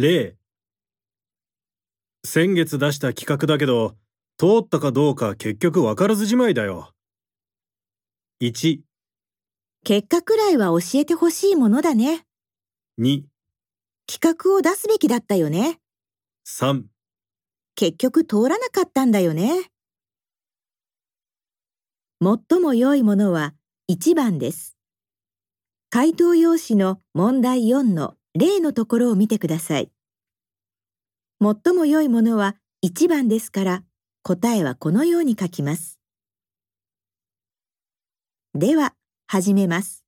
例先月出した企画だけど、通ったかどうか結局わからずじまいだよ。1、結果くらいは教えてほしいものだね。2、企画を出すべきだったよね。3結局通らなかったんだよね。最も良いものは1番です。回答用紙の問題4の例のところを見てください。最も良いものは1番ですから答えはこのように書きます。では始めます。